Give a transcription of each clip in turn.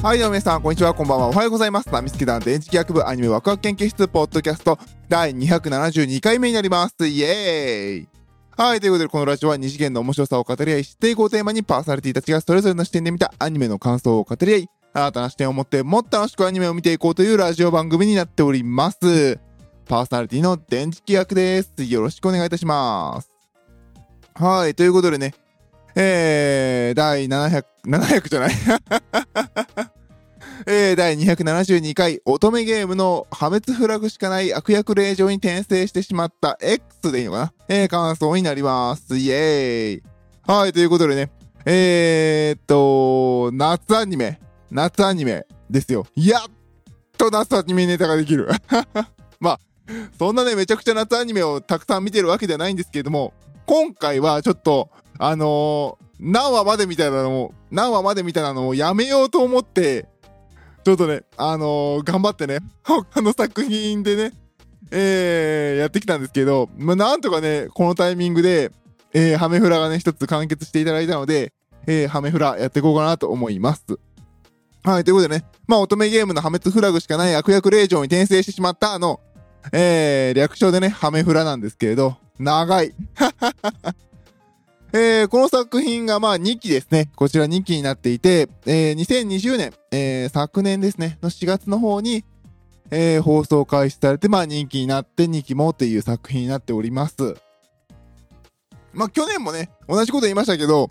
はい、どうも皆さん、こんにちは、こんばんは。おはようございます。ナミスケ団電磁気学部アニメワクワク研究室ポッドキャスト第272回目になります。イエーイはい、ということで、このラジオは二次元の面白さを語り合い、知っていこうテーマにパーソナリティたちがそれぞれの視点で見たアニメの感想を語り合い、新たな視点を持ってもっと楽しくアニメを見ていこうというラジオ番組になっております。パーソナリティの電磁気学です。よろしくお願いいたします。はい、ということでね、えー、第700、700じゃない第272回乙女ゲームの破滅フラグしかない悪役令状に転生してしまった X でいいのかな？えー、感想になります。イエーイはい、ということでね、えーっと、夏アニメ、夏アニメですよ。やっと夏アニメネタができる。まあ、そんなね、めちゃくちゃ夏アニメをたくさん見てるわけではないんですけれども、今回はちょっと、あのー、何話までみたいなのを、何話までみたいなのをやめようと思って、ちょっとね、あのー、頑張ってね、他の作品でね、えー、やってきたんですけど、まあ、なんとかね、このタイミングで、えー、ハメフラがね、一つ完結していただいたので、えー、ハメフラやっていこうかなと思います。はい、ということでね、まあ、乙女ゲームの破滅フラグしかない悪役令状に転生してしまったの、えー、略称でね、ハメフラなんですけれど、長い。えー、この作品がまあ2期ですね。こちら2期になっていて、えー、2020年、えー、昨年ですね、の4月の方に、えー、放送開始されて、まあ2期になって2期もっていう作品になっております。まあ去年もね、同じこと言いましたけど、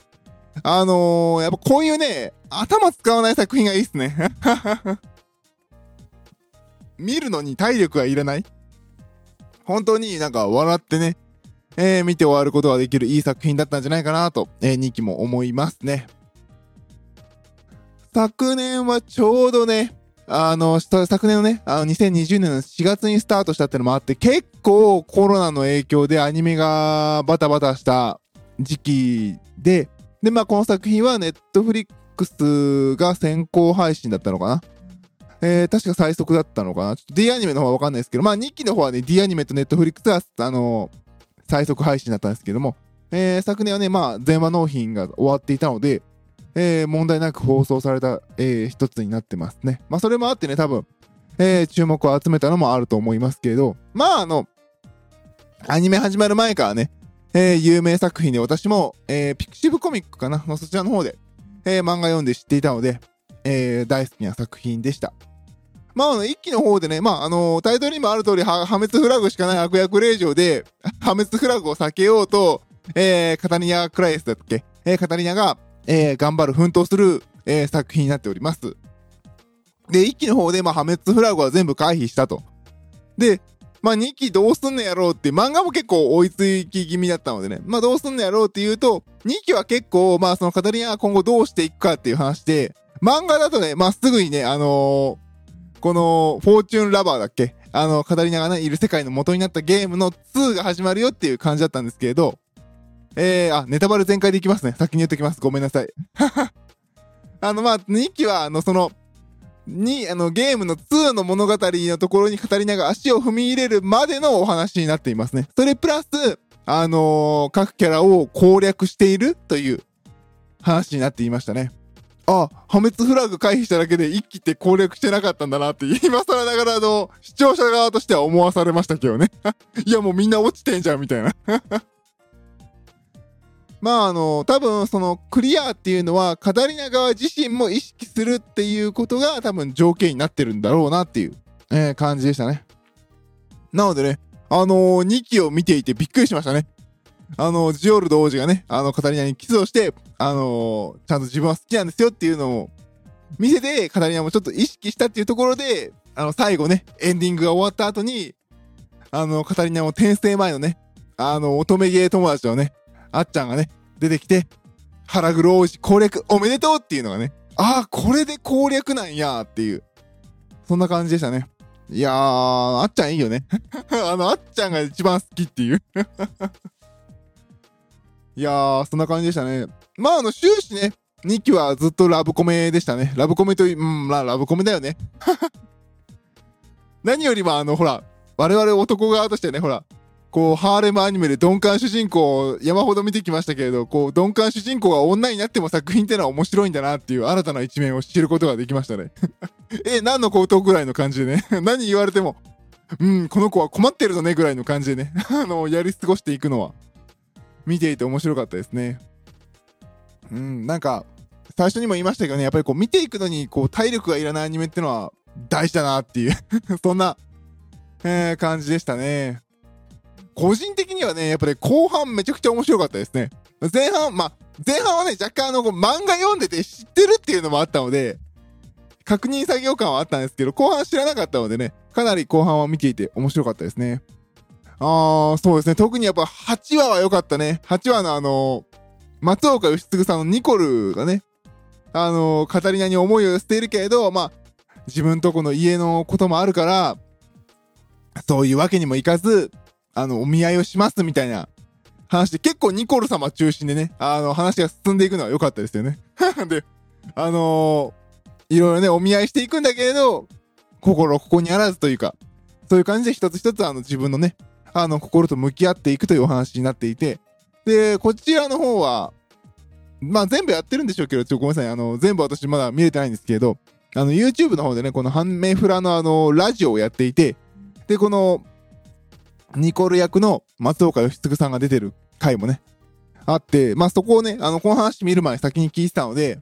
あのー、やっぱこういうね、頭使わない作品がいいっすね。見るのに体力がいらない本当になんか笑ってね、えー、見て終わることができるいい作品だったんじゃないかなと、えー、2期も思いますね。昨年はちょうどね、あの、昨年のね、あの2020年の4月にスタートしたってのもあって、結構コロナの影響でアニメがバタバタした時期で、で、まあこの作品はネットフリックスが先行配信だったのかな。えー、確か最速だったのかな。ちょっと D アニメの方はわかんないですけど、まあ2期の方はね、D アニメとネットフリックスが、あのー最速配信だったんですけども、えー、昨年はね、まあ、全話納品が終わっていたので、えー、問題なく放送された、えー、一つになってますね。まあ、それもあってね、多分、えー、注目を集めたのもあると思いますけど、まあ、あの、アニメ始まる前からね、えー、有名作品で私も、えー、ピクシブコミックかなそちらの方で、えー、漫画読んで知っていたので、えー、大好きな作品でした。まあ、あの、一期の方でね、まあ、あのー、タイトルにもある通り、破滅フラグしかない悪役令状で、破滅フラグを避けようと、えー、カタリナ・クライスだっけ？えー、カタリナが、えー、頑張る、奮闘する、えー、作品になっております。で、一期の方で、まあ、破滅フラグは全部回避したと。で、まあ、二期どうすんのやろうって、漫画も結構追いつき気味だったのでね、まあ、どうすんのやろうっていうと、二期は結構、まあ、そのカタリナが今後どうしていくかっていう話で、漫画だとね、まあ、すぐにね、あのーこの、フォーチュンラバーだっけ？あの、カタリナがね、いる世界の元になったゲームの2が始まるよっていう感じだったんですけれど、えー、あ、ネタバレ全開でいきますね。先に言っときます。ごめんなさい。あの、まあ、2期は、あの、その、に、あの、ゲームの2の物語のところにカタリナが足を踏み入れるまでのお話になっていますね。それプラス、あのー、各キャラを攻略しているという話になっていましたね。あ、破滅フラグ回避しただけで一気って攻略してなかったんだなって、今更ながらあの、視聴者側としては思わされましたけどね。いやもうみんな落ちてんじゃん、みたいな。まああの、多分そのクリアっていうのは、カタリナ側自身も意識するっていうことが多分条件になってるんだろうなっていう、えー、感じでしたね。なのでね、あのー、2期を見ていてびっくりしましたね。あの、ジオルド王子がね、あの、カタリナにキスをして、あのー、ちゃんと自分は好きなんですよっていうのを見せて、カタリナもちょっと意識したっていうところで、あの、最後ね、エンディングが終わった後に、あの、カタリナも転生前のね、あの、乙女芸友達のね、あっちゃんがね、出てきて、腹黒王子攻略おめでとうっていうのがね、ああ、これで攻略なんやっていう、そんな感じでしたね。いやー、あっちゃんいいよね。あの、あっちゃんが一番好きっていう。いやー、そんな感じでしたね。まあ、あの、終始ね、2期はずっとラブコメでしたね。ラブコメという、うん、まあ、ラブコメだよね。何よりも、あの、ほら、我々男側としてね、ほら、こう、ハーレムアニメで鈍感主人公を山ほど見てきましたけれど、こう、鈍感主人公が女になっても作品ってのは面白いんだなっていう新たな一面を知ることができましたね。え、何のことぐらいの感じでね。何言われても、うん、この子は困ってるのねぐらいの感じでね。あの、やり過ごしていくのは、見ていて面白かったですね。うん、なんか、最初にも言いましたけどね、やっぱりこう見ていくのにこう体力がいらないアニメってのは大事だなっていう そんな、えー、感じでしたね。個人的にはね、やっぱり後半めちゃくちゃ面白かったですね。前半、まあ、前半はね、若干あの、漫画読んでて知ってるっていうのもあったので、確認作業感はあったんですけど、後半知らなかったのでね、かなり後半は見ていて面白かったですね。あー、そうですね。特にやっぱ8話は良かったね。8話のあの松岡義嗣さんのニコルがね、あのカタリナに思いを寄せているけれど、まあ、自分とこの家のこともあるから、そういうわけにもいかず、あの、お見合いをしますみたいな話で、結構ニコル様中心でね、あの、話が進んでいくのは良かったですよね。で、あのー、いろいろね、お見合いしていくんだけれど、心ここにあらずというか、そういう感じで一つ一つあの自分のね、あの、心と向き合っていくというお話になっていて、で、こちらの方は、まあ全部やってるんでしょうけど、ちょっと、ごめんなさい。あの、全部私まだ見れてないんですけど、あの、YouTube の方でね、このハンメフラのあの、ラジオをやっていて、で、この、ニコル役の松岡義嗣さんが出てる回もね、あって、まあそこをね、あの、この話見る前に先に聞いてたので、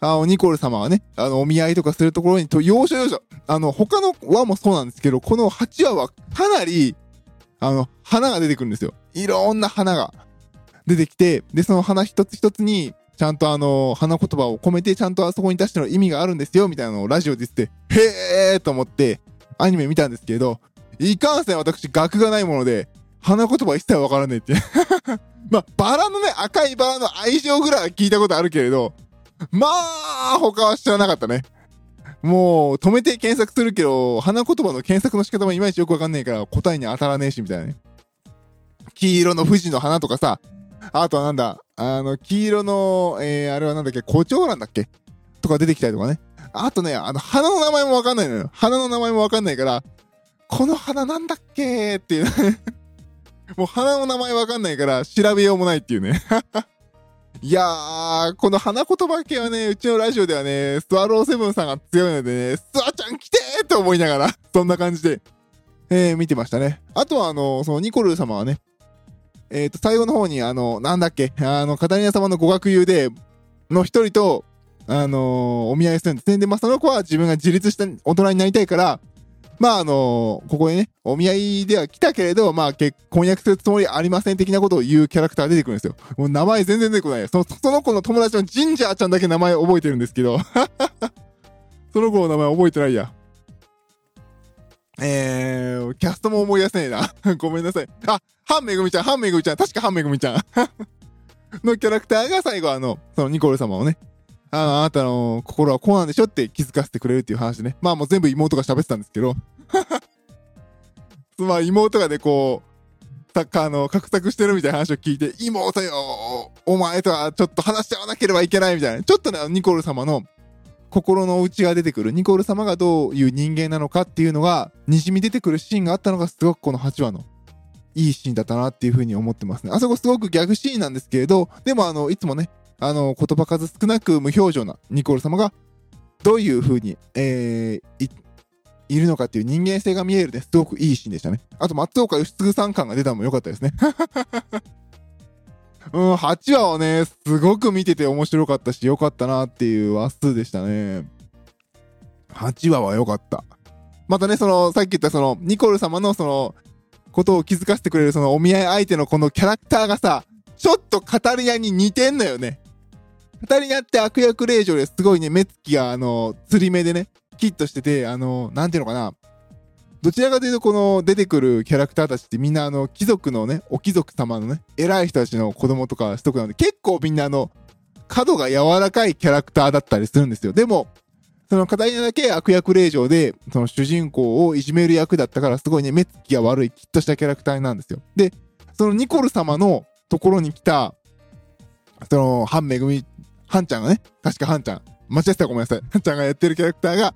あの、ニコル様はね、あの、お見合いとかするところに、と、要所要所、あの、他の輪もそうなんですけど、この8話はかなり、あの、花が出てくるんですよ。いろんな花が出てきて、で、その花一つ一つに、ちゃんとあの、花言葉を込めて、ちゃんとあそこに出しての意味があるんですよ、みたいなのをラジオで言って、へーと思って、アニメ見たんですけど、いかんせん私、学がないもので、花言葉一切わからねえって まあ、バラのね、赤いバラの愛情ぐらいは聞いたことあるけれど、まあ、他は知らなかったね。もう、止めて検索するけど、花言葉の検索の仕方もいまいちよくわかんないから、答えに当たらねえし、みたいなね。黄色の富士の花とかさ、あとはなんだ、あの、黄色の、えー、あれはなんだっけ、胡蝶蘭だっけ？とか出てきたりとかね。あとね、あの、花の名前もわかんないのよ。花の名前もわかんないから、この花なんだっけ？っていうね もう花の名前わかんないから調べようもないっていうねいやー、この花言葉系はね、うちのラジオではね、スワローセブンさんが強いのでね、スワちゃん来てーって思いながら そんな感じで、えー、見てましたね。あとはあの、そのニコル様はね、えっ、ー、と、最後の方にあの、なんだっけ、あの、カタリナ様の語学友で、の一人と、あのー、お見合いするんですね。で、まあ、その子は自分が自立した大人になりたいから、まああのここへね、お見合いでは来たけれど、まあ結婚約するつもりありません的なことを言うキャラクター出てくるんですよ。もう名前全然出てこない。その、その子の友達のジンジャーちゃんだけ名前覚えてるんですけど その子の名前覚えてないや。えー、キャストも思い出せねえな。ごめんなさい。あ、ハンメグミちゃん、ハンメグミちゃん、確かハンメグミちゃん のキャラクターが最後あの、そのニコル様をね、ああなたの心はこうなんでしょって気づかせてくれるっていう話ね。まあもう全部妹が喋ってたんですけど。まあ妹がね、こう、サッカーの画策してるみたいな話を聞いて、妹よお前とはちょっと話し合わなければいけないみたいな。ちょっとね、ニコル様の心の内が出てくる。ニコル様がどういう人間なのかっていうのが、滲み出てくるシーンがあったのがすごくこの8話のいいシーンだったなっていうふうに思ってますね。あそこすごくギャグシーンなんですけれど、でもあの、いつもね、あの、言葉数少なく無表情なニコル様が、どういう風に、えー、い、いるのかっていう人間性が見えるね、すごくいいシーンでしたね。あと、松岡義嗣さん感が出たのも良かったですね。うん、8話はね、すごく見てて面白かったし、良かったなっていう話数でしたね。8話は良かった。またね、その、さっき言ったその、ニコル様のその、ことを気づかせてくれるそのお見合い相手のこのキャラクターがさ、ちょっとカタリナに似てんのよね。二人やって悪役令嬢ですごいね、目つきが、あの、釣り目でね、キッとしてて、あの、なんていうのかな。どちらかというと、この出てくるキャラクターたちってみんなあの、貴族のね、お貴族様のね、偉い人たちの子供とか人なので、結構みんなあの、角が柔らかいキャラクターだったりするんですよ。でも、その片稲だけ悪役令嬢で、その主人公をいじめる役だったから、すごいね、目つきが悪い、きっとしたキャラクターなんですよ。で、そのニコル様のところに来た、その、ハンメグミハンちゃんがね、確かハンちゃん、間違ってたらごめんなさい。ハンちゃんがやってるキャラクターが、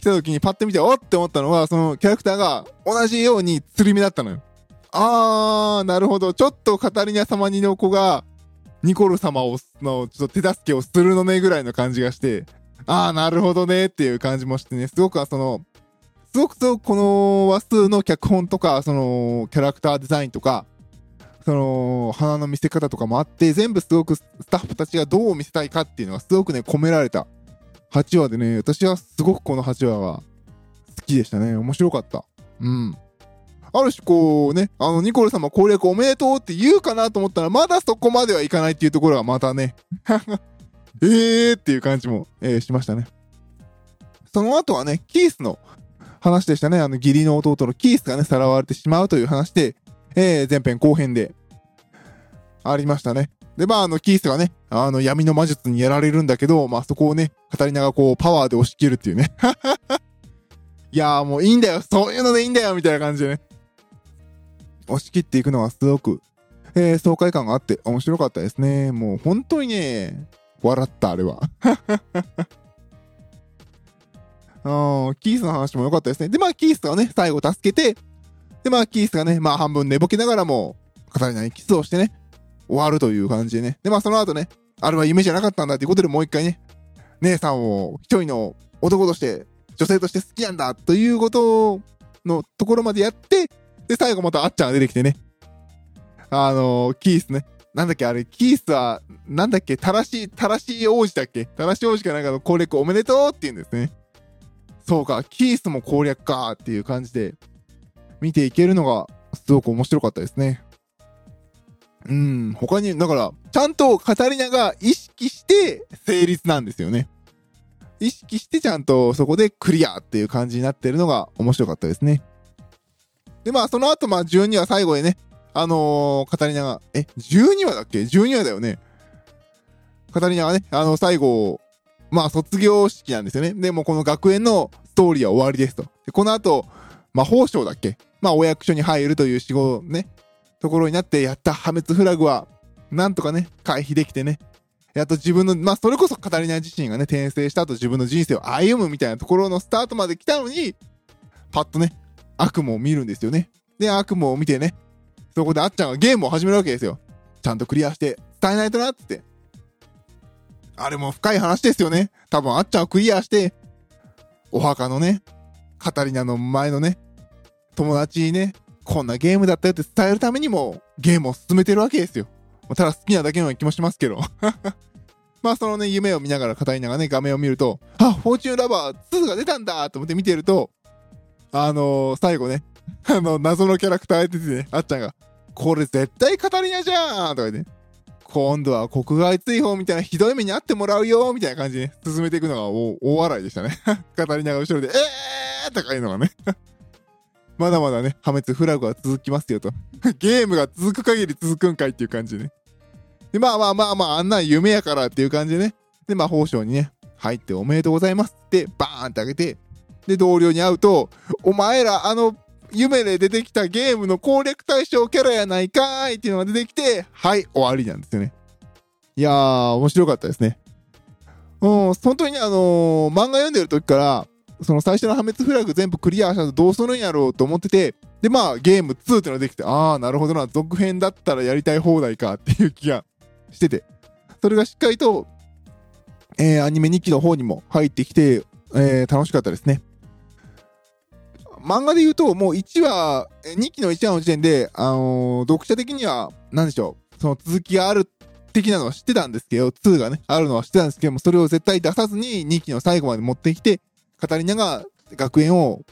来た時にパッて見て、おって思ったのは、そのキャラクターが同じように釣り目だったのよ。あー、なるほど。ちょっとカタリナ様にの子が、ニコル様を、の、ちょっと手助けをするのねぐらいの感じがして、あー、なるほどねっていう感じもしてね、すごくその、すごくすごくこの話数の脚本とか、その、キャラクターデザインとか、その、花の見せ方とかもあって、全部すごくスタッフたちがどう見せたいかっていうのがすごくね、込められた8話でね、私はすごくこの8話が好きでしたね。面白かった。うん。ある種こうね、あの、ニコル様攻略おめでとうって言うかなと思ったら、まだそこまではいかないっていうところがまたね、えーっていう感じも、えー、しましたね。その後はね、キースの話でしたね。あの、義理の弟のキースがね、さらわれてしまうという話で、えー、前編後編で、ありましたね。で、まあ、あの、キースがね、あの、闇の魔術にやられるんだけど、まあ、そこをね、カタリナがこう、パワーで押し切るっていうね。いやーもういいんだよ、そういうのでいいんだよ、みたいな感じでね。押し切っていくのがすごく、えー、爽快感があって面白かったですね。もう本当にね、笑った、あれは。うん、キースの話も良かったですね。で、まあ、キースがね、最後助けて、で、まあ、キースがね、まあ、半分寝ぼけながらも、語りないキスをしてね、終わるという感じでね。で、まあ、その後ね、あれは夢じゃなかったんだっていうことでもう一回ね、姉さんを一人の男として、女性として好きなんだということのところまでやって、で、最後またあっちゃんが出てきてね。あのー、キースね。なんだっけ、あれ、キースは、なんだっけ、正しい、正しい王子だっけ？正しい王子かなんかの攻略おめでとうって言うんですね。そうか、キースも攻略かっていう感じで、見ていけるのが、すごく面白かったですね。うん、他に、だから、ちゃんとカタリナが意識して成立なんですよね。意識してちゃんとそこでクリアっていう感じになってるのが面白かったですね。で、まあ、その後、まあ、12話最後でね、あのー、カタリナが、え、12話だっけ ?12 話だよね。カタリナがね、あの、最後、まあ、卒業式なんですよね。で、もこの学園のストーリーは終わりですと。で、この後、魔法省だっけ？まあ、お役所に入るという仕事ね、ところになって、やった破滅フラグは、なんとかね、回避できてね、やっと自分の、まあ、それこそカタリナ自身がね、転生した後自分の人生を歩むみたいなところのスタートまで来たのに、パッとね、悪夢を見るんですよね。で、悪夢を見てね、そこであっちゃんがゲームを始めるわけですよ。ちゃんとクリアして伝えないとなって。あれも深い話ですよね。多分あっちゃんをクリアして、お墓のね、カタリナの前のね、友達にね、こんなゲームだったよって伝えるためにも、ゲームを進めてるわけですよ。ただ好きなだけの気もしますけど。まあそのね、夢を見ながらカタリナがね、画面を見ると、あ、フォーチュンラバー2が出たんだと思って見てると、あのー、最後ね、あの、謎のキャラクター出ててね、あっちゃんが、これ絶対カタリナじゃんとかね、今度は国外追放みたいなひどい目に遭ってもらうよみたいな感じで、進めていくのが大笑いでしたね。カタリナが後ろで、えーとかいうのがね。まだまだね、破滅フラグは続きますよと。ゲームが続く限り続くんかいっていう感じでね。で、まあまあまあまあ、あんなん夢やからっていう感じでね。で、魔法省にね、入っておめでとうございますって、バーンってあげて、で、同僚に会うと、お前ら、あの、夢で出てきたゲームの攻略対象キャラやないかいっていうのが出てきて、はい、終わりなんですよね。いやー、面白かったですね。うん、本当にね、あのー、漫画読んでる時から、その最初の破滅フラグ全部クリアしたらどうするんやろうと思ってて、で、まあ、ゲーム2ってのができて、あー、なるほどな、続編だったらやりたい放題かっていう気がしてて、それがしっかりと、えー、アニメ2期の方にも入ってきて、えー、楽しかったですね。漫画で言うと、もう1話、2期の1話の時点で、あのー、読者的には、なんでしょう、その続きがある的なのは知ってたんですけど、2がね、あるのは知ってたんですけども、それを絶対出さずに2期の最後まで持ってきて、カタリナが学園を、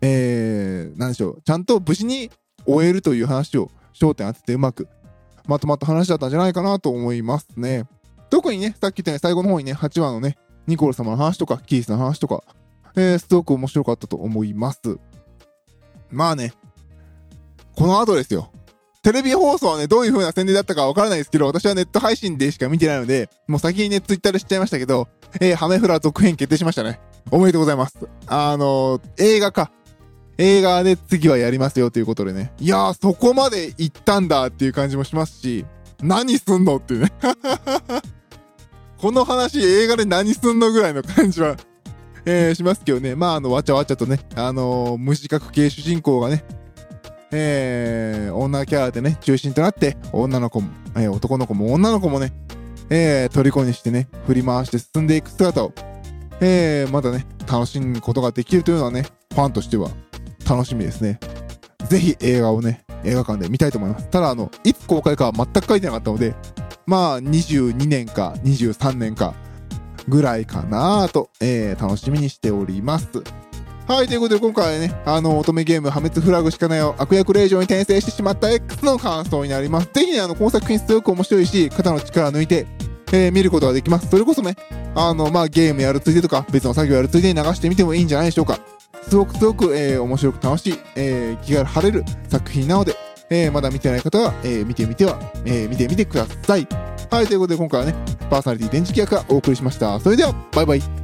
えー、なんでしょう、ちゃんと無事に終えるという話を焦点当ててうまくまとまった話だったんじゃないかなと思いますね。特にね、さっき言ったように最後の方にね、8話のね、ニコル様の話とか、キースの話とか、えー、すごく面白かったと思います。まあね、この後ですよ。テレビ放送はね、どういう風な宣伝だったかわからないですけど、私はネット配信でしか見てないので、もう先にね、ツイッターで知っちゃいましたけど、えー、ハメフラ続編決定しましたね。おめでとうございます。あの、映画か。映画で次はやりますよということでね。いやー、そこまで行ったんだっていう感じもしますし、何すんのっていうね。この話映画で何すんのぐらいの感じはえー、しますけどね。まあ、あの、わちゃわちゃとね、あのー、無自覚系主人公がね、えー、女キャラでね、中心となって、女の子も、えー男の子も女の子もね、えー、虜にしてね、振り回して進んでいく姿を、えー、まだね、楽しむことができるというのはね、ファンとしては楽しみですね。ぜひ映画をね、映画館で見たいと思います。ただ、あの、いつ公開かは全く書いてなかったので、まあ、22年か23年かぐらいかなと、えー、楽しみにしております。はい、ということで今回はね、あの、乙女ゲーム破滅フラグしかないを悪役令状に転生してしまった X の感想になります。ぜひね、あの、この作品すごく面白いし、肩の力抜いて、えー見ることができます。それこそね、あの、まあ、ゲームやるついでとか、別の作業やるついでに流してみてもいいんじゃないでしょうか。すごくすごく、えー面白く楽しい、えー気が晴れる作品なので、えーまだ見てない方は、えー見てみては、えー見てみてください。はい、ということで今回はね、パーソナリティ電磁気役がお送りしました。それでは、バイバイ。